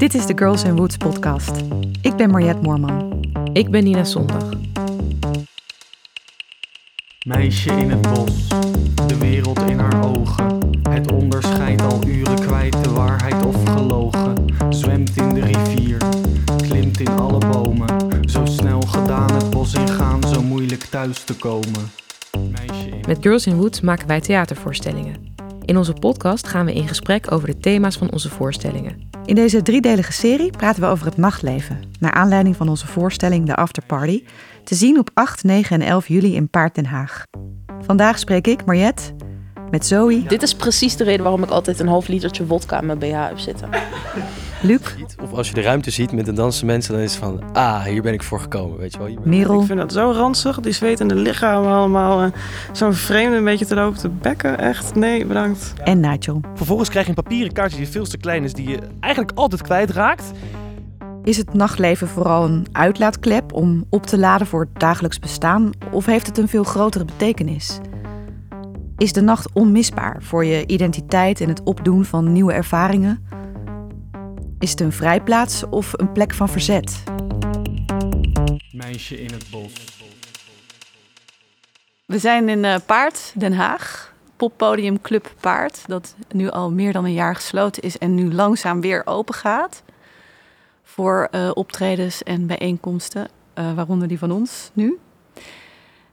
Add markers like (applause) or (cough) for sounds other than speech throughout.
Dit is de Girls in Woods podcast. Ik ben Mariette Moorman. Ik ben Nina Zondag. Meisje in het bos, de wereld in haar ogen. Het onderscheidt al uren kwijt de waarheid of gelogen. Zwemt in de rivier, klimt in alle bomen. Zo snel gedaan het bos ingaan, zo moeilijk thuis te komen. Meisje in Met Girls in Woods maken wij theatervoorstellingen. In onze podcast gaan we in gesprek over de thema's van onze voorstellingen. In deze driedelige serie praten we over het nachtleven. Naar aanleiding van onze voorstelling The Afterparty. Te zien op 8, 9 en 11 juli in Paard Den Haag. Vandaag spreek ik, Mariette, met Zoe, Dit is precies de reden waarom ik altijd een half litertje wodka in mijn BH heb zitten. Luc, Of als je de ruimte ziet met de dansende mensen, dan is het van, ah, hier ben ik voor gekomen, weet je wel. Hier ben ik- Merel Ik vind dat zo ranzig, die zwetende lichamen allemaal. eh, Zo'n vreemde een beetje te lopen te bekken. Echt, nee, bedankt. en Nigel. Vervolgens krijg je een papieren kaartje die veel te klein is, die je eigenlijk altijd kwijtraakt. Is het nachtleven vooral een uitlaatklep om op te laden voor het dagelijks bestaan? Of heeft het een veel grotere betekenis? Is de nacht onmisbaar voor je identiteit en het opdoen van nieuwe ervaringen? Is het een vrijplaats of een plek van verzet? Meisje in het bos. We zijn in eh, Paard, Den Haag. Poppodium Club Paard. Dat nu al meer dan een jaar gesloten is en nu langzaam weer open gaat. Voor eh, optredens en bijeenkomsten, eh, waaronder die van ons nu.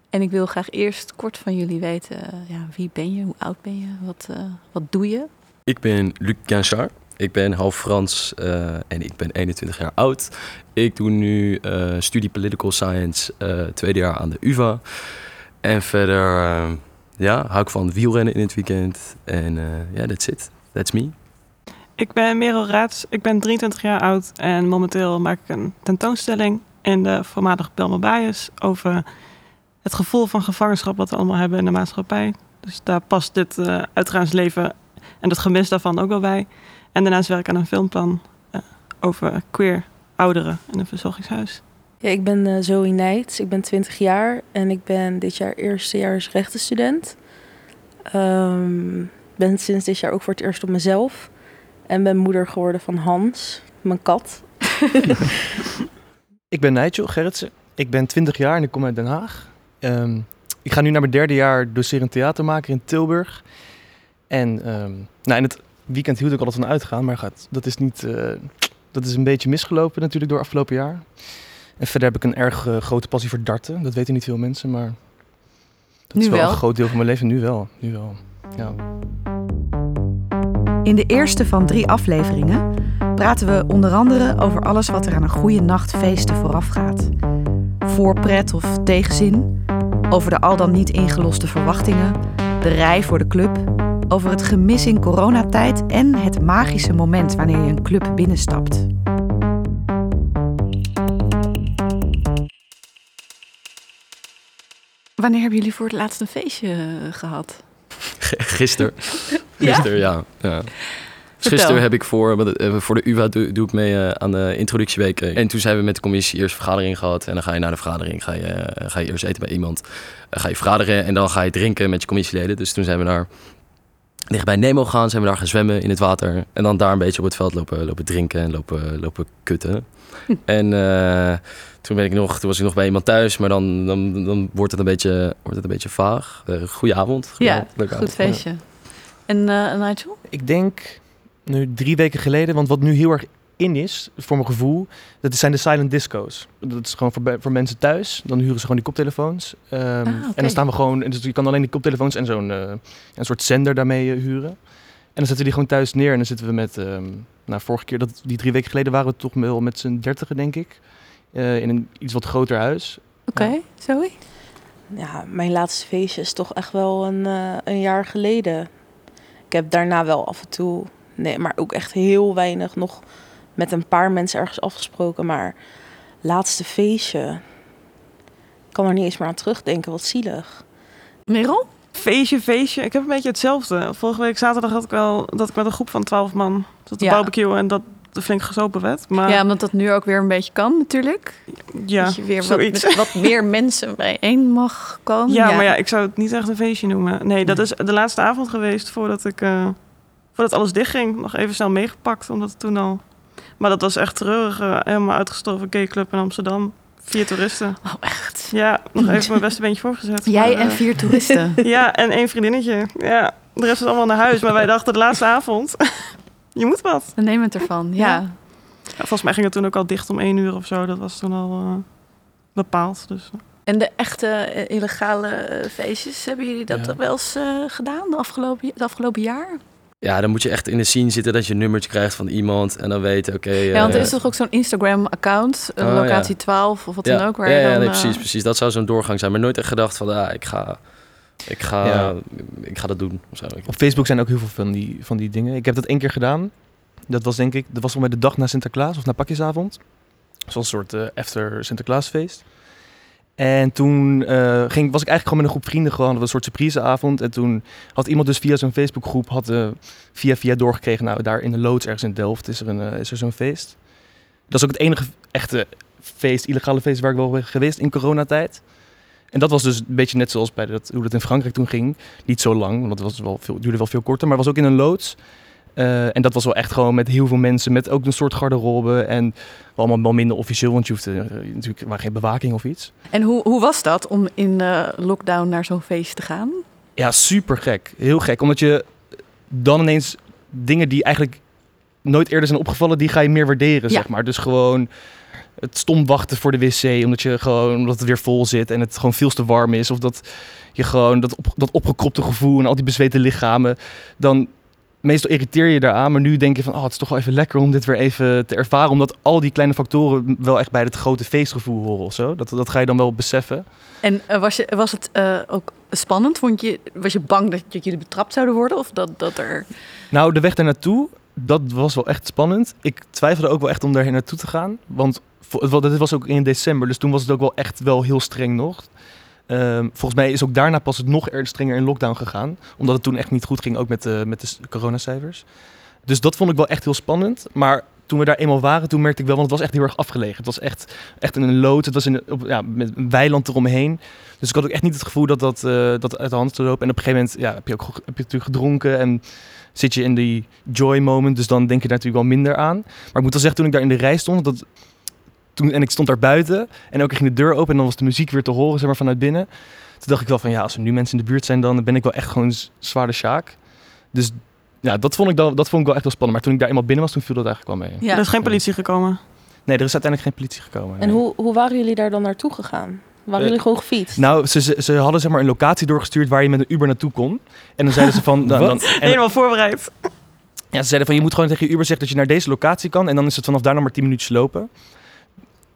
En ik wil graag eerst kort van jullie weten, ja, wie ben je, hoe oud ben je, wat, eh, wat doe je? Ik ben Luc Guinchard. Ik ben half Frans eh, en ik ben 21 jaar oud. Ik doe nu eh, studie Political Science, eh, tweede jaar aan de UvA. En verder, ja, hou ik van wielrennen in het weekend. En ja, that's it. That's me. Ik ben Merel Raats, ik ben 23 jaar oud en momenteel maak ik een tentoonstelling in de voormalige Belma Bias over het gevoel van gevangenschap wat we allemaal hebben in de maatschappij. Dus daar past dit eh uitgaansleven en het gemis daarvan ook wel bij. En daarnaast werk ik aan een filmplan eh, over queer ouderen in een verzorgingshuis. Ja, ik ben eh, Zoe Nijts, ik ben 20 jaar en ik ben dit jaar eerstejaars rechtenstudent. Ehm ben sinds dit jaar ook voor het eerst op mezelf. En ben moeder geworden van Hans, mijn kat. (laughs) Ik ben Nigel Gerritsen. Ik ben 20 jaar en ik kom uit Den Haag. Ehm, ik ga nu naar mijn derde jaar docerend theatermaker in Tilburg. En ehm, nou, in het weekend hield ik altijd van uitgaan, maar gaat, dat, is niet, eh, dat is een beetje misgelopen natuurlijk door afgelopen jaar. En verder heb ik een erg eh, grote passie voor darten. Dat weten niet veel mensen, maar dat Nu is wel, wel. een groot deel van mijn leven. Nu wel, nu wel. Ja. In de eerste van drie afleveringen praten we onder andere over alles wat er aan een goede nacht feesten voorafgaat. Voorpret of tegenzin, over de al dan niet ingeloste verwachtingen, de rij voor de club, over het gemis in coronatijd en het magische moment wanneer je een club binnenstapt. Wanneer hebben jullie voor het laatst een feestje eh, gehad? (laughs) Gisteren. (laughs) Gisteren, ja. ja. Gisteren heb ik voor, want, eh, voor de UvA doe, doe ik mee eh, aan de introductieweek. eh. En toen zijn we met de commissie eerst vergadering gehad. En dan ga je naar de vergadering, ga je, eh, ga je eerst eten bij iemand. eh, ga je vergaderen en dan ga je drinken met je commissieleden. Dus toen zijn we naar dicht bij Nemo gegaan, zijn we daar gaan zwemmen in het water. En dan daar een beetje op het veld lopen, lopen drinken en lopen, lopen kutten. en eh, toen, ben ik nog, toen was ik nog bij iemand thuis, maar dan, dan, dan wordt, het een beetje, wordt het een beetje vaag. Uh, goeie avond. Ja, goed avond. feestje. En eh Nigel? Ik denk nu drie weken geleden, want wat nu heel erg in is, voor mijn gevoel, dat zijn de silent disco's. Dat is gewoon voor, voor mensen thuis. Dan huren ze gewoon die koptelefoons. Ehm, oké. En dan staan we gewoon, en dus je kan alleen die koptelefoons en zo'n eh, een soort zender daarmee eh, huren. En dan zetten we die gewoon thuis neer en dan zitten we met, ehm, nou vorige keer, dat, die drie weken geleden waren we toch wel met z'n dertigen denk ik. eh, in een iets wat groter huis. Oké, Zoe? Ja, mijn laatste feestje is toch echt wel een, eh, een jaar geleden. Ik heb daarna wel af en toe, nee, maar ook echt heel weinig nog met een paar mensen ergens afgesproken. Maar laatste feestje, ik kan er niet eens meer aan terugdenken, wat zielig. Merel? Feestje, feestje. Ik heb een beetje hetzelfde. Vorige week zaterdag had ik wel dat ik met een groep van 12 man zat te Ja. barbecuen en dat er flink gezopen werd. Maar Ja, omdat dat nu ook weer een beetje kan natuurlijk. ja, dat je weer wat, zoiets. met wat meer (laughs) mensen bijeen mag komen. Ja, maar ja, ik zou het niet echt een feestje noemen. Nee, dat is de laatste avond geweest voordat ik, eh, voordat alles dichtging. Nog even snel meegepakt, omdat het toen al Maar dat was echt treurig. eh, helemaal uitgestorven gayclub in Amsterdam. Vier toeristen. Oh, echt? Ja, nog even mijn beste beentje voorgezet. (laughs) Jij Maar, en eh, vier toeristen. (laughs) Ja, en één vriendinnetje. Ja, de rest is allemaal naar huis. Maar wij dachten de laatste (laughs) avond, je moet wat. Dan neem het ervan, ja. Volgens mij ging het toen ook al dicht om één uur of zo. Dat was toen al eh, bepaald. Dus. En de echte illegale feestjes, hebben jullie dat Ja. wel eens gedaan de afgelopen, het afgelopen jaar? Ja, dan moet je echt in de scene zitten dat je een nummertje krijgt van iemand en dan weten, oké... ja, want er eh, is toch ook zo'n Instagram-account, eh, Oh, locatie ja. 12 of wat ja, dan ook. Waar ja, je ja, dan, nee, eh, precies, precies. Dat zou zo'n doorgang zijn. Maar nooit echt gedacht van, ah, ik ga, ik ga, Ja. ik ga dat doen. Op Facebook zijn ook heel veel van die, van die dingen. Ik heb dat één keer gedaan. Dat was denk ik, dat was bij de dag na Sinterklaas of na pakjesavond. Zo'n soort eh after Sinterklaasfeest. En toen eh, ging, was ik eigenlijk gewoon met een groep vrienden gewoon. Dat was een soort surpriseavond. En toen had iemand dus via zo'n Facebookgroep had, via via doorgekregen. Nou, daar in de loods ergens in Delft is er, een, eh, is er zo'n feest. Dat is ook het enige echte feest, illegale feest waar ik wel ben geweest in coronatijd. En dat was dus een beetje net zoals bij dat, hoe dat in Frankrijk toen ging. Niet zo lang, want het was wel veel, duurde wel veel korter. Maar was ook in een loods. Eh, en dat was wel echt gewoon met heel veel mensen. Met ook een soort garderobe. En allemaal wel minder officieel. Want je hoefde eh, natuurlijk maar geen bewaking of iets. En hoe, hoe was dat om in eh, lockdown naar zo'n feest te gaan? Ja, super gek. Heel gek. Omdat je dan ineens dingen die eigenlijk nooit eerder zijn opgevallen, die ga je meer waarderen, Ja. zeg maar. Dus gewoon het stom wachten voor de wc, omdat je gewoon omdat het weer vol zit en het gewoon veel te warm is. Of dat je gewoon dat, op, dat opgekropte gevoel en al die bezweten lichamen. Dan meestal irriteer je daaraan, maar nu denk je van, oh, het is toch wel even lekker om dit weer even te ervaren. Omdat al die kleine factoren wel echt bij het grote feestgevoel horen of zo. Dat, dat ga je dan wel beseffen. En eh, was, je, was het eh, ook spannend? Vond je, was je bang dat, dat jullie betrapt zouden worden? Of dat, dat er... Nou, de weg daar naartoe, dat was wel echt spannend. Ik twijfelde ook wel echt om daarheen naartoe te gaan. Want dit was ook in december, dus toen was het ook wel echt wel heel streng nog. Ehm, volgens mij is ook daarna pas het nog strenger in lockdown gegaan. Omdat het toen echt niet goed ging, ook met de, met de coronacijfers. Dus dat vond ik wel echt heel spannend. Maar toen we daar eenmaal waren, toen merkte ik wel, want het was echt heel erg afgelegen. Het was echt, echt in een lood, het was in, op, ja, met een weiland eromheen. Dus ik had ook echt niet het gevoel dat dat, eh, dat uit de hand zou lopen. En op een gegeven moment ja, heb je ook heb je natuurlijk gedronken en zit je in die joy moment. Dus dan denk je daar natuurlijk wel minder aan. Maar ik moet wel zeggen, toen ik daar in de rij stond, dat, toen, en ik stond daar buiten en ook ging de deur open en dan was de muziek weer te horen zeg maar, vanuit binnen. Toen dacht ik wel van ja, als er nu mensen in de buurt zijn, dan ben ik wel echt gewoon zwaar de sjaak. Dus ja, dat vond, ik dan, dat vond ik wel echt wel spannend. Maar toen ik daar eenmaal binnen was, toen viel dat eigenlijk wel mee. Ja. Er is geen politie gekomen. Nee, er is uiteindelijk geen politie gekomen. En nee. hoe, hoe waren jullie daar dan naartoe gegaan? Waren Eh, jullie gewoon gefietst? Nou, ze, ze, ze hadden zeg maar een locatie doorgestuurd waar je met een Uber naartoe kon. En dan zeiden ze van... dan, dan, en, Helemaal voorbereid. ja, ze zeiden van je moet gewoon tegen je Uber zeggen dat je naar deze locatie kan. En dan is het vanaf daar nog maar 10 minuutjes lopen.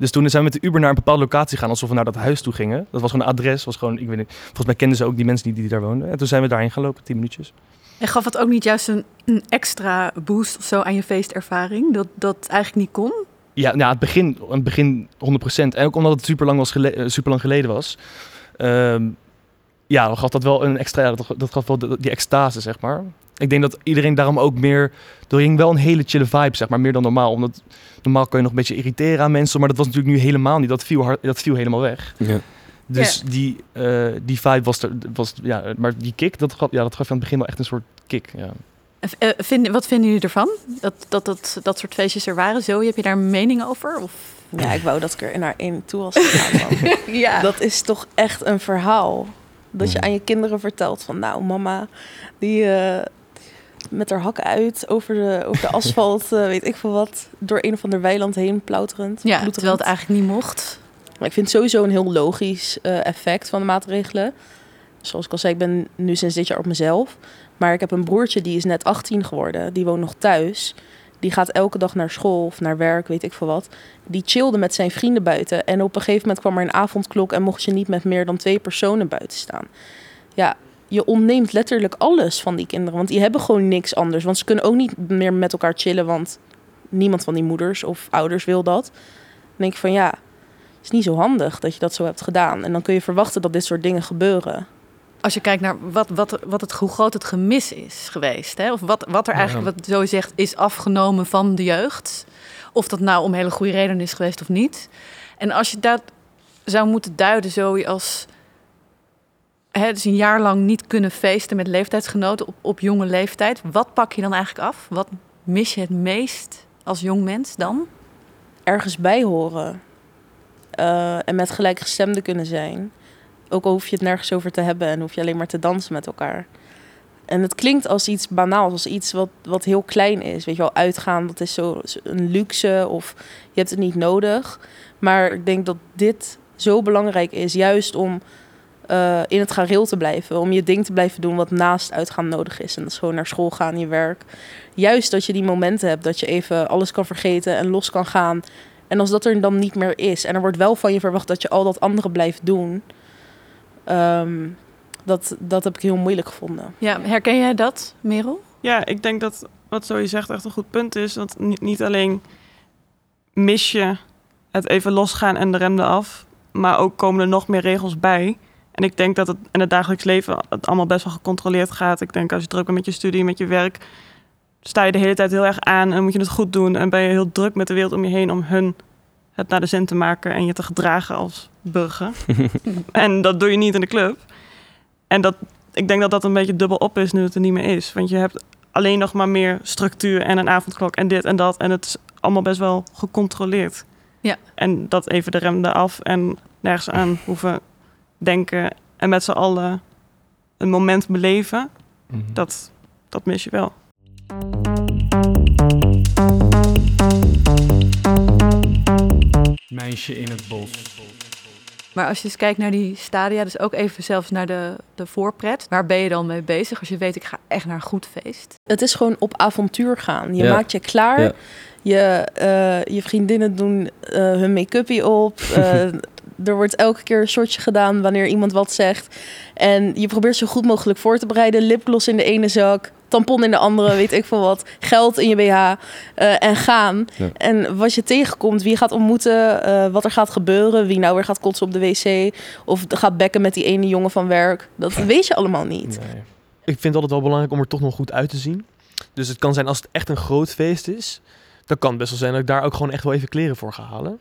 Dus toen zijn we met de Uber naar een bepaalde locatie gegaan, alsof we naar dat huis toe gingen. Dat was gewoon een adres, was gewoon, ik weet niet, volgens mij kenden ze ook die mensen die, die daar woonden. En toen zijn we daarheen gelopen, 10 minuutjes. En gaf het ook niet juist een, een extra boost of zo aan je feestervaring? Dat dat eigenlijk niet kon? Ja, nou, het begin, het begin 100%. En ook omdat het super lang, was gele- eh, super lang geleden was. Ehm, ja, dan gaf dat wel een extra, ja, dat, dat gaf wel die extase, zeg maar. Ik denk dat iedereen daarom ook meer, er ging wel een hele chille vibe, zeg maar, meer dan normaal. Omdat normaal kun je nog een beetje irriteren aan mensen, maar dat was natuurlijk nu helemaal niet. Dat viel, hard, dat viel helemaal weg. Ja. Dus die, eh, die vibe was er, was, ja, maar die kick, dat gaf, ja, dat gaf aan het begin wel echt een soort kick, ja. Eh, vind, wat vinden jullie ervan? Dat, dat, dat dat soort feestjes er waren? Zo, heb je daar een mening over? Of? Ja, ik wou dat ik er naar één toe was gegaan. (laughs) Ja. Dat is toch echt een verhaal. Dat je Mhm. aan je kinderen vertelt van... Nou, mama, die eh, met haar hakken uit over de, over de asfalt... eh, weet ik veel wat, door een of ander weiland heen plauterend. ja, ploeterend. terwijl het eigenlijk niet mocht. Maar ik vind het sowieso een heel logisch eh, effect van de maatregelen. Zoals ik al zei, ik ben nu sinds dit jaar op mezelf. Maar ik heb een broertje die is net 18 geworden. Die woont nog thuis. Die gaat elke dag naar school of naar werk, weet ik veel wat. Die chillde met zijn vrienden buiten. En op een gegeven moment kwam er een avondklok en mocht je niet met meer dan twee personen buiten staan. Ja, je ontneemt letterlijk alles van die kinderen. Want die hebben gewoon niks anders. Want ze kunnen ook niet meer met elkaar chillen, want niemand van die moeders of ouders wil dat. Dan denk ik van ja, het is niet zo handig dat je dat zo hebt gedaan. En dan kun je verwachten dat dit soort dingen gebeuren. Als je kijkt naar wat, wat, wat het, hoe groot het gemis is geweest. Hè? Of wat, wat er eigenlijk, wat zo zegt, is afgenomen van de jeugd. Of dat nou om hele goede redenen is geweest of niet. En als je dat zou moeten duiden zo als... Hè, dus een jaar lang niet kunnen feesten met leeftijdsgenoten op, op jonge leeftijd. Wat pak je dan eigenlijk af? Wat mis je het meest als jong mens dan? ergens bij horen. Eh, en met gelijkgestemden kunnen zijn. Ook al hoef je het nergens over te hebben en hoef je alleen maar te dansen met elkaar. En het klinkt als iets banaals, als iets wat, wat heel klein is. Weet je wel, uitgaan, dat is zo een luxe of je hebt het niet nodig. Maar ik denk dat dit zo belangrijk is, juist om eh, in het gareel te blijven. Om je ding te blijven doen wat naast uitgaan nodig is. En dat is gewoon naar school gaan, je werk. Juist dat je die momenten hebt dat je even alles kan vergeten en los kan gaan. En als dat er dan niet meer is en er wordt wel van je verwacht dat je al dat andere blijft doen. ehm, dat, dat heb ik heel moeilijk gevonden. Ja, herken jij dat, Merel? Ja, ik denk dat wat Zoe zegt echt een goed punt is. Want niet, niet alleen mis je het even losgaan en de rem eraf, maar ook komen er nog meer regels bij. En ik denk dat het in het dagelijks leven het allemaal best wel gecontroleerd gaat. Ik denk als je druk bent met je studie, met je werk, sta je de hele tijd heel erg aan en moet je het goed doen. En ben je heel druk met de wereld om je heen om hun het naar de zin te maken en je te gedragen als burger. (laughs) en dat doe je niet in de club. En dat, ik denk dat dat een beetje dubbel op is nu het er niet meer is. Want je hebt alleen nog maar meer structuur en een avondklok en dit en dat. En het is allemaal best wel gecontroleerd. Ja. En dat even de rem eraf en nergens aan hoeven denken. En met z'n allen een moment beleven. Mhm. Dat, dat mis je wel. Meisje in het bos. Maar als je eens kijkt naar die stadia, dus ook even zelfs naar de, de voorpret. Waar ben je dan mee bezig als je weet, ik ga echt naar een goed feest? Het is gewoon op avontuur gaan. Je Ja. maakt je klaar. Ja. Je, eh, je vriendinnen doen eh, hun make-upje op. (laughs) Eh, er wordt elke keer een shotje gedaan wanneer iemand wat zegt. En je probeert zo goed mogelijk voor te bereiden. Lipgloss in de ene zak, tampon in de andere, (laughs) weet ik veel wat. Geld in je BH eh, en gaan. Ja. En wat je tegenkomt, wie je gaat ontmoeten, eh, wat er gaat gebeuren. Wie nou weer gaat kotsen op de wc. Of gaat bekken met die ene jongen van werk. Dat weet je allemaal niet. Nee. Ik vind het altijd wel belangrijk om er toch nog goed uit te zien. Dus het kan zijn als het echt een groot feest is. Dan kan het best wel zijn dat ik daar ook gewoon echt wel even kleren voor ga halen.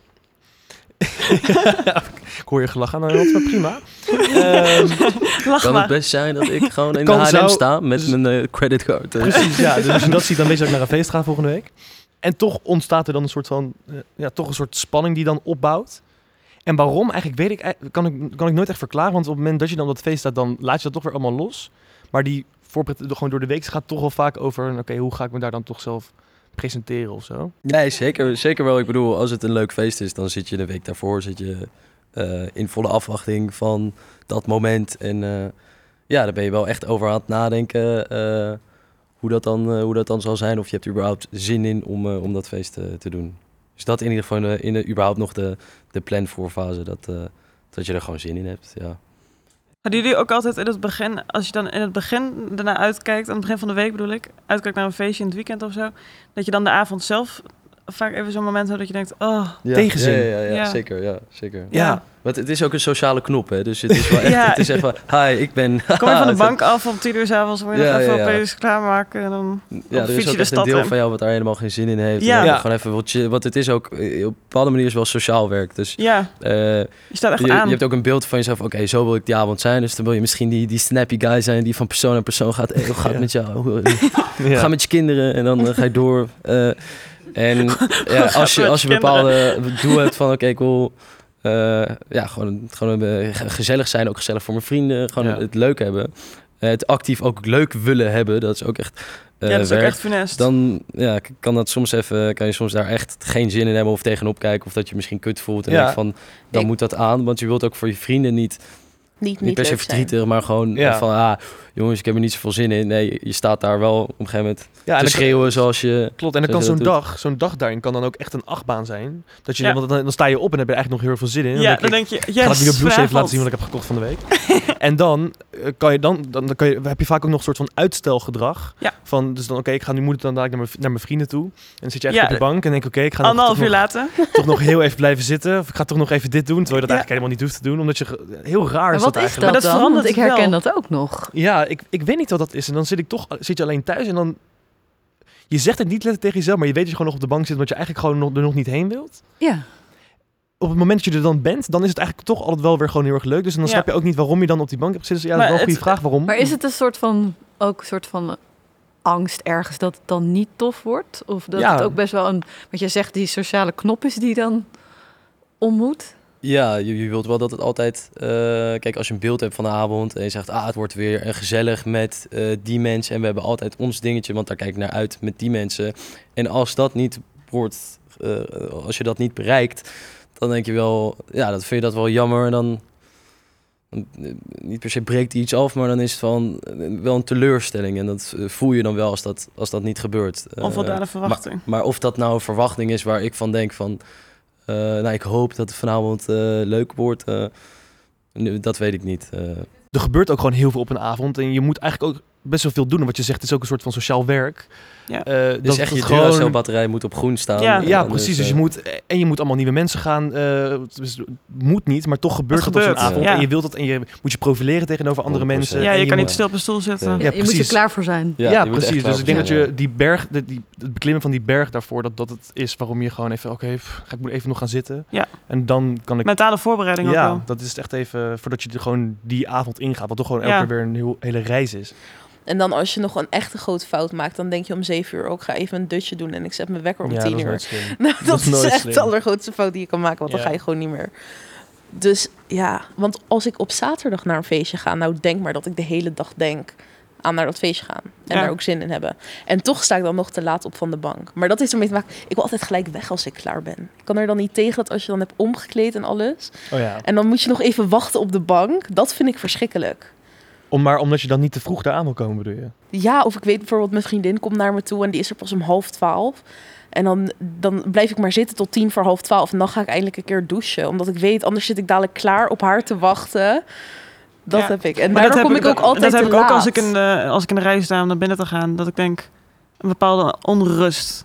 Ik hoor je gelach aan, dat is wel prima. Ehm, Lach Kan maar. het best zijn dat ik gewoon in de H&M zou- sta met dus- mijn eh, creditcard? eh. precies, ja. Dus als je dat ziet, dan weet je dat ik naar een feest ga volgende week. En toch ontstaat er dan een soort van, eh, ja, toch een soort spanning die dan opbouwt. En waarom, eigenlijk weet ik, kan ik, kan ik nooit echt verklaren. Want op het moment dat je dan op dat feest staat, dan laat je dat toch weer allemaal los. Maar die voorpret gewoon door de week gaat toch wel vaak over, oké, hoe ga ik me daar dan toch zelf presenteren of zo. Nee, zeker, zeker wel. Ik bedoel, als het een leuk feest is, dan zit je de week daarvoor zit je, eh, in volle afwachting van dat moment. En eh, ja, daar ben je wel echt over aan het nadenken eh, hoe, dat dan, hoe dat dan zal zijn. Of je hebt überhaupt zin in om, om dat feest te doen. Dus dat in ieder geval in de, überhaupt nog de, de planvoorfase, dat, dat je er gewoon zin in hebt. Ja. Hadden jullie ook altijd in het begin, als je dan in het begin ernaar uitkijkt, aan het begin van de week bedoel ik, uitkijkt naar een feestje in het weekend of zo, dat je dan de avond zelf vaak even zo'n moment dat je denkt, oh, Tegenzin. Ja, ja, ja, Ja. zeker. Ja, zeker. Ja. Want het is ook een sociale knop, hè? Dus het is wel (laughs) echt, Ja. het is echt van, hi, ik ben... (laughs) kom je van de (laughs) bank af om tien uur s'avonds, moet je Ja, nog even ja, ja. opeens klaarmaken en dan... Ja, er fiets is je ook de echt een deel in. van jou wat daar helemaal geen zin in heeft. Ja. Gewoon even wat chillen. Want het is ook, eh, op een bepaalde manier is wel sociaal werk. Dus Ja, eh, je staat echt je, aan. je hebt ook een beeld van jezelf. Oké, zo wil ik die avond zijn. Dus dan wil je misschien die, die snappy guy zijn die van persoon naar persoon gaat. Hey, hoe gaat het Ja. met jou? Hoe, Ja. Ga met je kinderen en dan eh, ga je door. Eh, en (laughs) ja, als je, als je bepaalde doel hebt van oké, ik wil eh, ja, gewoon, gewoon eh, ge- gezellig zijn, ook gezellig voor mijn vrienden, gewoon Ja. het leuk hebben. Eh, het actief ook leuk willen hebben, dat is ook echt eh, ja, dat is ook werk. echt funest. Dan ja, kan dat soms even, kan je soms daar echt geen zin in hebben of tegenop kijken of dat je misschien kut voelt en Ja. denkt van dan Ik- moet dat aan, want je wilt ook voor je vrienden niet Niet, niet niet per se verdrietig, maar gewoon Ja. van ah jongens, ik heb er niet zoveel zin in. Nee, je staat daar wel op een gegeven moment Ja, en te dan- schreeuwen zoals je Klopt, en dan kan zo'n dag, zo'n dag daarin kan dan ook echt een achtbaan zijn. Dat je, Ja. want dan, dan sta je op en heb je eigenlijk nog heel veel zin in. ja, denk dan ik, denk je, ik yes, ga dat nieuwe blouse even laten zien wat ik heb gekocht van de week. (laughs) en dan, eh, kan je dan, dan, dan kan je, heb je vaak ook nog een soort van uitstelgedrag. Ja. Van, dus dan, oké, ik ga nu moet ik dan dadelijk naar mijn, naar mijn vrienden toe. En dan zit je echt Ja, op de bank en denk oké, ik ga nog, Anderhalf toch, uur nog, later. (laughs) toch nog heel even blijven zitten. Of ik ga toch nog even dit doen, terwijl je dat Ja. eigenlijk helemaal niet hoeft te doen. Omdat je, heel raar Maar is wat dat is dat Maar dat dan? Want verandert ik herken dat ook nog. Ja, ik, ik weet niet wat dat is. En dan zit ik toch, zit je alleen thuis en dan... Je zegt het niet letterlijk tegen jezelf, maar je weet dat je gewoon nog op de bank zit, omdat je eigenlijk gewoon nog, er nog niet heen wilt. Ja. Op het moment dat je er dan bent, dan is het eigenlijk toch altijd wel weer gewoon heel erg leuk. Dus dan Ja. snap je ook niet waarom je dan op die bank hebt gezeten. Dus ja, dat Maar is wel een goede vraag waarom. Maar is het een soort van, ook een soort van angst ergens dat het dan niet tof wordt? Of dat Ja. het ook best wel een, wat jij zegt, die sociale knop is die dan om moet? Ja, je, je wilt wel dat het altijd... eh, kijk, als je een beeld hebt van de avond en je zegt... Ah, het wordt weer gezellig met eh, die mensen. En we hebben altijd ons dingetje, want daar kijk ik naar uit met die mensen. En als dat niet wordt... eh, als je dat niet bereikt, dan denk je wel... Ja, dat vind je dat wel jammer. En dan... Niet per se breekt iets af, maar dan is het van wel een teleurstelling. En dat voel je dan wel als dat, als dat niet gebeurt. Eh, Onvoldane verwachting. maar of dat nou een verwachting is waar ik van denk van... eh, nou, ik hoop dat het vanavond eh, leuk wordt. eh, dat weet ik niet. Er gebeurt ook gewoon heel veel op een avond. En je moet eigenlijk ook best wel veel doen. En wat je zegt, het is ook een soort van sociaal werk. Ja. Eh, dus echt, het je gewoon- Duracell-batterij moet op groen staan. Ja. Ja, En precies. Dus eh, je moet, en je moet allemaal nieuwe mensen gaan. eh, dus het moet niet, maar toch gebeurt Het het, op zo'n avond. ja. En je wilt dat en je moet je profileren tegenover andere 100%. mensen. Ja, je kan moet- niet stil op een stoel zitten. Ja. je, je moet er klaar voor zijn. Ja, echt precies. Dus ik denk dat je die berg, de, die, het beklimmen van die berg daarvoor, dat dat het is waarom je gewoon even, oké, ga ik moet even nog gaan zitten. Ja. En dan kan ik. Mentale voorbereiding ook wel. dat is het echt even voordat je er gewoon die avond ingaat, wat toch gewoon elke keer weer een heel, hele reis is. En dan als je nog een echte grote fout maakt, dan denk je om zeven uur ook, ga even een dutje doen en ik zet mijn wekker om ja, tien dat is uur. nooit slim. (laughs) Nou, dat, is is, echt slim. de allergrootste fout die je kan maken, want dan ga je gewoon niet meer. Dus ja, want als ik op zaterdag naar een feestje ga, nou denk maar dat ik de hele dag denk aan naar dat feestje gaan. En Ja. daar ook zin in hebben. En toch sta ik dan nog te laat op van de bank. Maar dat heeft ermee te maken, ik wil altijd gelijk weg als ik klaar ben. Ik kan er dan niet tegen dat als je dan hebt omgekleed en alles. Oh ja. En dan moet je nog even wachten op de bank. Dat vind ik verschrikkelijk. Om, maar omdat je dan niet te vroeg daar aan wil komen, bedoel je? Ja, of ik weet bijvoorbeeld, mijn vriendin komt naar me toe en die is er pas om half twaalf. En dan, dan blijf ik maar zitten tot tien voor half twaalf. En dan ga ik eindelijk een keer douchen. Omdat ik weet, anders zit ik dadelijk klaar op haar te wachten. Dat Ja. heb ik. En dat kom heb ik ook altijd Dat heb te ik ook laat. als ik, in de, als ik in de rij sta om naar binnen te gaan. Dat ik denk, een bepaalde onrust.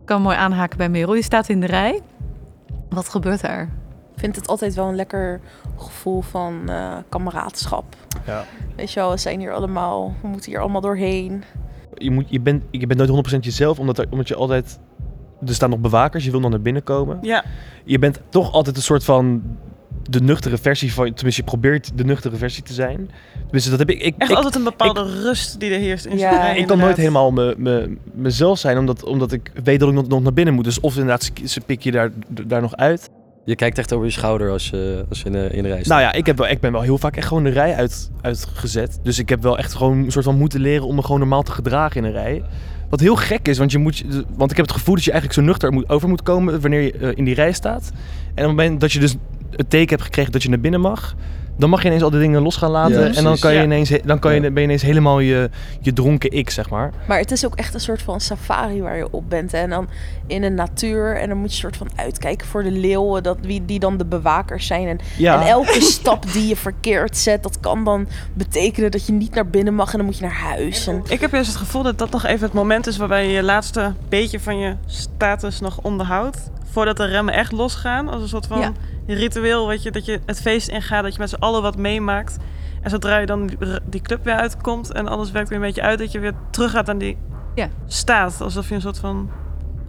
Ik kan mooi aanhaken bij Merel. Je staat in de rij. Wat gebeurt er? Ik vind het altijd wel een lekker gevoel van eh kameraadschap. Ja. Weet je wel, we zijn hier allemaal, we moeten hier allemaal doorheen. Je, moet, je, bent, je bent nooit 100% jezelf, omdat, er, omdat je altijd... Er staan nog bewakers, je wil dan naar binnen komen. Ja, Je bent toch altijd een soort van de nuchtere versie van... Tenminste, je probeert de nuchtere versie te zijn. Tenminste, dat heb ik... ik echt ik, altijd een bepaalde rust die er heerst in Ja, ik kan nooit helemaal me, me, mezelf zijn, omdat, omdat ik weet dat ik nog, nog naar binnen moet. Dus of inderdaad, ze, ze pik je daar, daar nog uit. Je kijkt echt over je schouder als je, als je in, de, in de rij. Nou ja, ik, heb wel, ik ben wel heel vaak echt gewoon de rij uit, uitgezet. Dus ik heb wel echt gewoon een soort van moeten leren om me gewoon normaal te gedragen in een rij. Wat heel gek is, want, je moet, want ik heb het gevoel dat je eigenlijk zo nuchter moet, over moet komen wanneer je eh, in die rij staat. En op het moment dat je dus het teken hebt gekregen dat je naar binnen mag, dan mag je ineens al die dingen los gaan laten. Ja, en dan kan je Ja. ineens, dan kan je, ben je ineens helemaal je, je dronken ik, zeg maar. Maar het is ook echt een soort van safari waar je op bent. hè. En dan in de natuur. En dan moet je soort van uitkijken voor de leeuwen. Dat, wie, die dan de bewakers zijn. En, Ja. en elke stap die je verkeerd zet, dat kan dan betekenen dat je niet naar binnen mag. En dan moet je naar huis. En, Ik heb juist het gevoel dat dat nog even het moment is waarbij je je laatste beetje van je status nog onderhoudt. Voordat de remmen echt losgaan. Als een soort van Ja. ritueel, weet je, dat je het feest ingaat, dat je met z'n allen wat meemaakt. En zodra je dan die, club weer uitkomt en alles werkt weer een beetje uit, dat je weer terug gaat aan die Ja. staat. Alsof je een soort van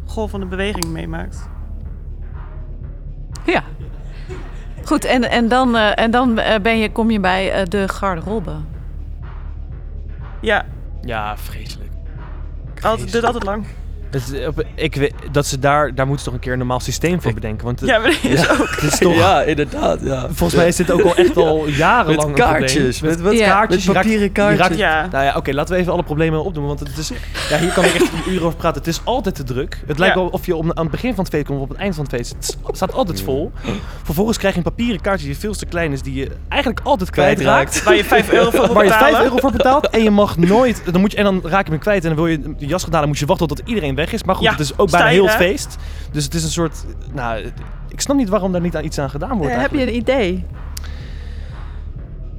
golvende beweging meemaakt. Ja. Goed, en, en dan, eh, en dan eh, ben je, kom je bij eh, de garderobe. Ja, Ja, vreselijk. altijd, duurt altijd lang. Het is- op- ik weet, dat ze daar, daar moeten ze toch een keer een normaal systeem voor bedenken. Want het, Ja, maar dat is ook. het is (laughs) toch, Ja, inderdaad. Ja. volgens mij is dit ook (laughs) al echt al jarenlang Met een probleem. kaartjes. Met, Met Ja. kaartjes. met je papieren je kaartjes. raakt- Ja. Nou ja, oké, laten we even alle problemen opdoen. Want het is, ja, hier kan ik echt een uur over praten. Het is altijd te druk. Het lijkt Ja. wel of je om, aan het begin van het feest komt of op het eind van het feest. Het staat altijd vol. Vervolgens krijg je een papieren kaartje die veel te klein is. Die je eigenlijk altijd kwijtraakt. Waar je 5 euro voor moet Waar je betalen. 5 euro voor betaalt en je mag nooit. Dan moet je, en dan raak je hem kwijt en dan wil je de jas gaan halen. moet je wachten tot iedereen weg is. Maar goed, Ja, het is ook bijna heel het feest. Dus het is een soort. Nou, ik snap niet waarom daar niet aan iets aan gedaan wordt. Eh, heb je een idee?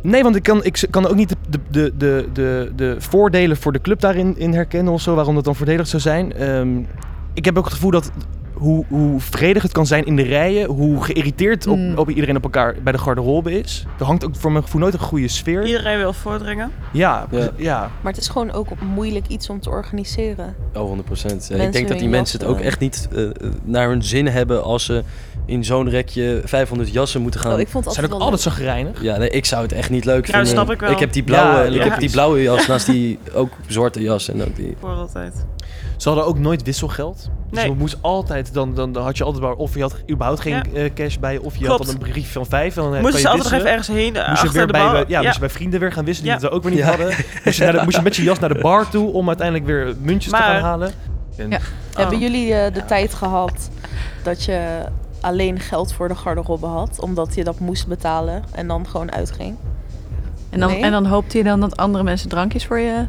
Nee, want ik kan, ik kan ook niet de, de, de, de, de, de voordelen voor de club daarin in herkennen of zo, waarom dat dan voordelig zou zijn. Ehm, ik heb ook het gevoel dat hoe, hoe vredig het kan zijn in de rijen, hoe geïrriteerd op, Mm. op iedereen op elkaar bij de garderobe is. Er hangt ook voor mijn gevoel nooit een goede sfeer. Iedereen wil voordringen. Ja, Ja. ja. maar het is gewoon ook moeilijk iets om te organiseren. Oh, 100 procent. ik Mensen denk dat die mensen het ook echt niet eh, naar hun zin hebben als ze in zo'n rekje 500 jassen moeten gaan. Oh, ik vond het Zijn ook altijd zo grijnig? Ja, nee, ik zou het echt niet leuk Ja, vinden. snap ik wel. heb die blauwe, Ja, ik ja. heb die blauwe jas naast die ook zwarte jas en ook die. Voor altijd. Ze hadden ook nooit wisselgeld. Dus Nee. je moest altijd, dan, dan, dan had je altijd maar, of je had überhaupt geen Ja. eh, cash bij, of je Klopt. had dan een brief van vijf. En dan eh, ze je altijd nog even ergens heen, eh, Moest je, weer de bij, bij- ja, moest je bij vrienden weer gaan wisselen die Ja. het ook weer niet Ja. hadden. Moest je, de- moest je met je jas naar de bar toe om uiteindelijk weer muntjes te gaan halen. En Ja. Hebben jullie eh, de tijd gehad dat je alleen geld voor de garderobe had, omdat je dat moest betalen en dan gewoon uitging? En dan, Nee. en dan hoopte je dan dat andere mensen drankjes voor je...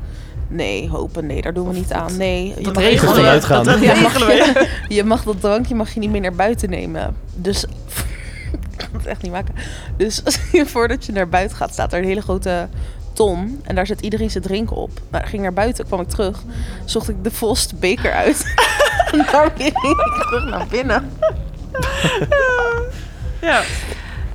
Nee, hopen, nee, daar doen we niet aan. Nee, je Dat mag regelen Goed we. uitgaan. Dat Ja, regelen we. je mag dat drankje mag je niet meer naar buiten nemen. Dus (laughs) ik kan het echt niet maken. Dus (laughs) voordat je naar buiten gaat, staat er een hele grote ton. En daar zet iedereen zijn drinken op. Nou, ik ging naar buiten, kwam ik terug. Zocht ik de volste beker uit. (laughs) en daarmee ging ik terug naar binnen. Ja,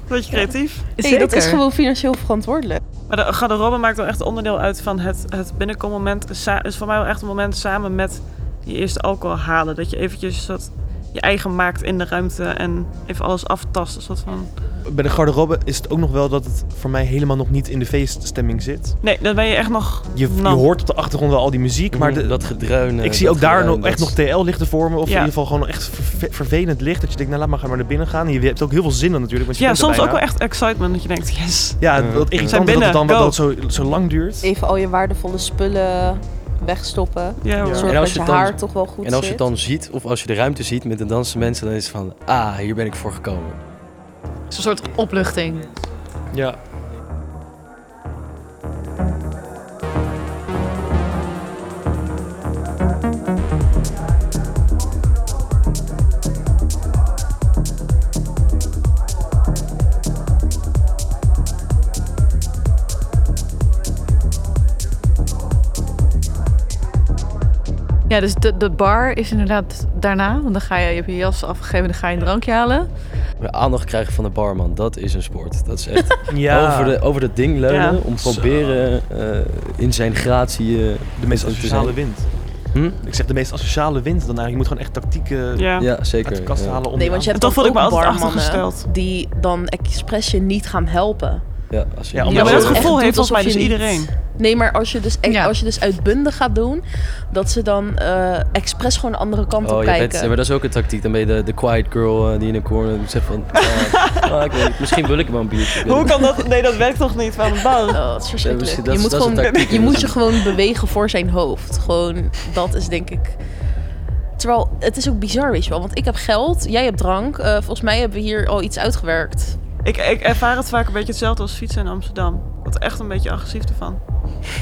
word je creatief. Hey, dat is gewoon financieel verantwoordelijk. Maar de garderobe maakt wel echt onderdeel uit van het, het binnenkommoment. Is voor mij wel echt een moment samen met je eerste alcohol halen. Dat je eventjes dat je eigen maakt in de ruimte en even alles aftast. Een soort van... bij de garderobe is het ook nog wel dat het voor mij helemaal nog niet in de feeststemming zit. Nee, dan ben je echt nog... Je, je hoort op de achtergrond wel al die muziek, maar de, dat gedreun. eh, ik zie dat ook daar nog, echt dat nog TL-lichten voor me. Of Ja. in ieder geval gewoon echt verve- vervelend licht. Dat je denkt, nou laat maar, ga maar naar binnen gaan. En je hebt ook heel veel zin dan natuurlijk. Want je Ja, soms ook wel echt excitement dat je denkt, yes. Ja, wat Zijn irritant dat het dan dat het zo, zo lang duurt. Even al je waardevolle spullen wegstoppen. Ja. Zorg En als dat je dan- haar toch wel goed En als je het dan ziet, of als je de ruimte ziet met de dansende mensen, dan is het van, ah, hier ben ik voor gekomen. Het is een soort opluchting. Ja. Ja, dus de, de bar is inderdaad daarna. Want dan ga je, je hebt je jas afgegeven, dan ga je een drankje halen. De aandacht krijgen van de barman, dat is een sport. Dat is echt (laughs) ja. over, de, over dat ding leunen, Ja. om proberen eh, in zijn gratie eh, de meest asociale wind. Hm? Ik zeg de meest asociale wind dan eigenlijk. Je moet gewoon echt tactieken Ja. Ja, uit zeker. de kast ja. halen. Om Nee, want je hebt Toch ook altijd barmannen die dan expres je niet gaan helpen. Ja, als je Ja, omdat dat gevoel heeft volgens mij dus niet- iedereen. Nee, maar als je dus, echt- Ja. als je dus uitbundig gaat doen, dat ze dan eh expres gewoon de andere kant Oh, op je kijken. bent, ja, maar dat is ook een tactiek. Dan ben je de, de quiet girl eh, die in een corner zegt van... ah, (laughs) ah, ik weet niet, misschien wil ik wel een biertje. Hoe kan dat? Nee, dat werkt toch niet van een bal? Oh, dat is verschrikkelijk. dat je moet, dat gewoon, tactiek, (laughs) je moet je gewoon bewegen voor zijn hoofd. Gewoon, dat is denk ik... Terwijl, het is ook bizar, weet je wel. Want ik heb geld, jij hebt drank. Eh, volgens mij hebben we hier al iets uitgewerkt. Ik, ik ervaar het vaak een beetje hetzelfde als fietsen in Amsterdam. Wat echt een beetje agressief ervan.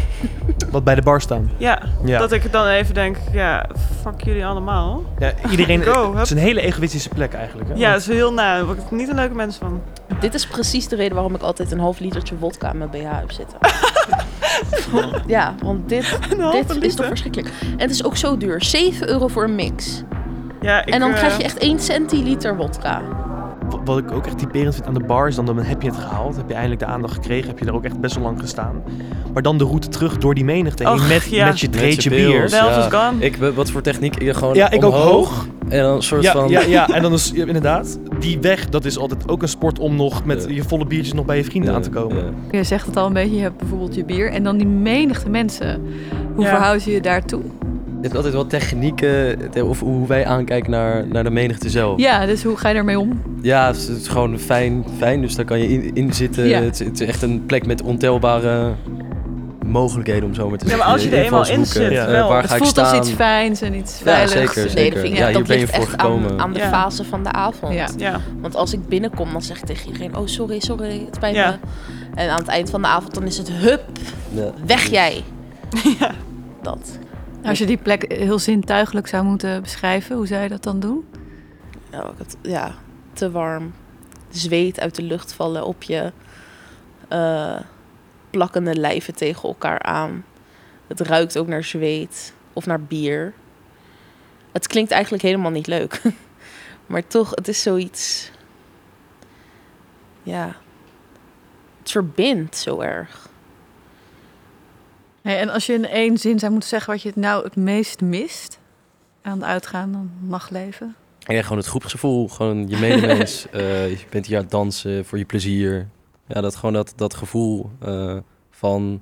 (laughs) Wat bij de bar staan. Ja, Ja. dat ik dan even denk, ja, fuck jullie allemaal. Ja, iedereen, (laughs) Go, het is een hele egoïstische plek eigenlijk. Hè? Ja, dat is heel na. Daar word ik niet een leuke mens van. Dit is precies de reden waarom ik altijd een half litertje wodka in mijn BH heb zitten. (laughs) ja, want dit, dit is toch verschrikkelijk. En het is ook zo duur. 7 euro voor een mix. Ja, ik, en dan eh, krijg je echt 1 centiliter wodka. Wat- ik ook echt typerend vind aan de bar is dan, dan heb je het gehaald. Heb je eindelijk de aandacht gekregen. Heb je er ook echt best wel lang gestaan. Maar dan de route terug door die menigte heen Och, met, ja. met je Met treetje je bier. ja. Ik, wat voor techniek? Ik gewoon Ja, ik ook omhoog. hoog. En dan een soort Ja, van... ja, ja, en dan is ja, inderdaad, die weg, dat is altijd ook een sport om nog met Ja. je volle biertjes nog bij je vrienden Ja, aan te komen. ja. Je zegt het al een beetje, je hebt bijvoorbeeld je bier en dan die menigte mensen. Hoe Ja. verhoud je je daartoe? Je hebt altijd wel technieken, te- of hoe wij aankijken naar, naar de menigte zelf. Ja, dus hoe ga je ermee om? Ja, het is, het is gewoon fijn, fijn, dus daar kan je in, in zitten. Ja. Het, is- het is echt een plek met ontelbare mogelijkheden om zo maar te Ja, maar zeggen. als je er eenmaal in zit, Eh, wel. waar Het ga ik voelt staan? als iets fijns en iets Ja, veiligs. zeker, Nee, zeker. ik, Ja, hier ben je voor echt aan, gekomen. aan de Ja. fase van de avond. Ja. Ja, Want als ik binnenkom, dan zeg ik tegen iedereen... Oh, sorry, sorry, het spijt Ja. me. En aan het eind van de avond, dan is het... Hup, Ja. weg jij. (laughs) Dat. Als je die plek heel zintuigelijk zou moeten beschrijven, hoe zou je dat dan doen? Ja, te warm. Zweet uit de lucht vallen op je. eh, plakkende lijven tegen elkaar aan. Het ruikt ook naar zweet of naar bier. Het klinkt eigenlijk helemaal niet leuk. (laughs) maar toch, het is zoiets. Ja. Het verbindt zo erg. Hey, en als je in één zin zou moeten zeggen wat je het nou het meest mist aan het uitgaan dan nachtleven, Ja, gewoon het groepsgevoel. Gewoon je medemens. uh, (laughs) je bent hier aan het dansen voor je plezier. Ja, dat gewoon dat, dat gevoel uh, van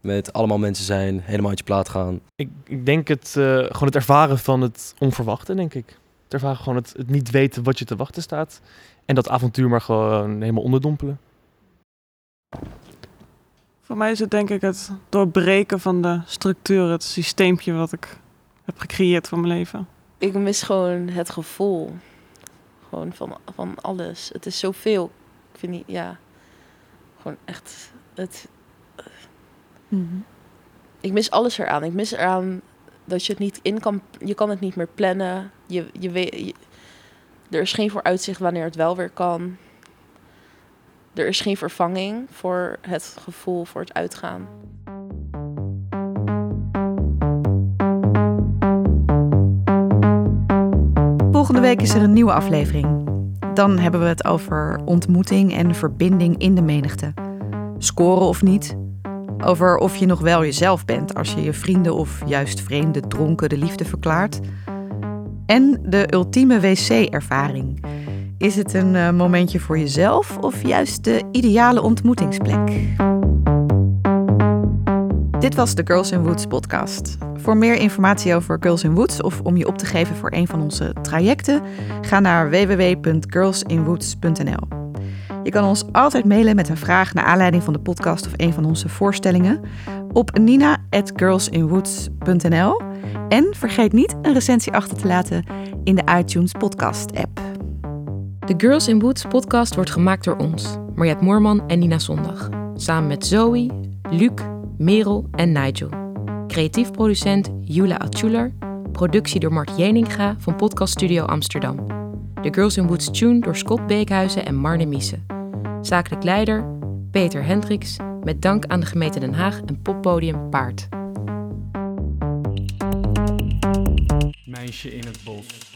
met allemaal mensen zijn, helemaal uit je plaat gaan. Ik, ik denk het, uh, gewoon het ervaren van het onverwachte, denk ik. Het ervaren gewoon het, het niet weten wat je te wachten staat. En dat avontuur maar gewoon helemaal onderdompelen. Voor mij is het denk ik het doorbreken van de structuur, het systeempje wat ik heb gecreëerd voor mijn leven. Ik mis gewoon het gevoel. Gewoon van, van alles. Het is zoveel. Ik vind niet, ja. Gewoon echt het. Mm -hmm. Ik mis alles eraan. Ik mis eraan dat je het niet in kan. Je kan het niet meer plannen. Je, je weet. Je, er is geen vooruitzicht wanneer het wel weer kan. Er is geen vervanging voor het gevoel, voor het uitgaan. Volgende week is er een nieuwe aflevering. Dan hebben we het over ontmoeting en verbinding in de menigte. Scoren of niet. Over of je nog wel jezelf bent als je je vrienden of juist vreemden dronken de liefde verklaart. En de ultieme wc-ervaring. Is het een uh, momentje voor jezelf of juist de ideale ontmoetingsplek? Dit was de Girls in Woods podcast. Voor meer informatie over Girls in Woods of om je op te geven voor een van onze trajecten, ga naar www.girlsinwoods.nl. Je kan ons altijd mailen met een vraag naar aanleiding van de podcast of een van onze voorstellingen op nina@girlsinwoods.nl. En vergeet niet een recensie achter te laten in de iTunes podcast app. De Girls in Woods podcast wordt gemaakt door ons, Mariette Moorman en Nina Zondag. Samen met Zoe, Luc, Merel en Nigel. Creatief producent Jula Atchuler. Productie door Mart Jeninga van Podcast Studio Amsterdam. De Girls in Woods tune door Scott Beekhuizen en Marne Miese. Zakelijk leider Peter Hendricks. Met dank aan de gemeente Den Haag en poppodium Paard. Meisje in het bos.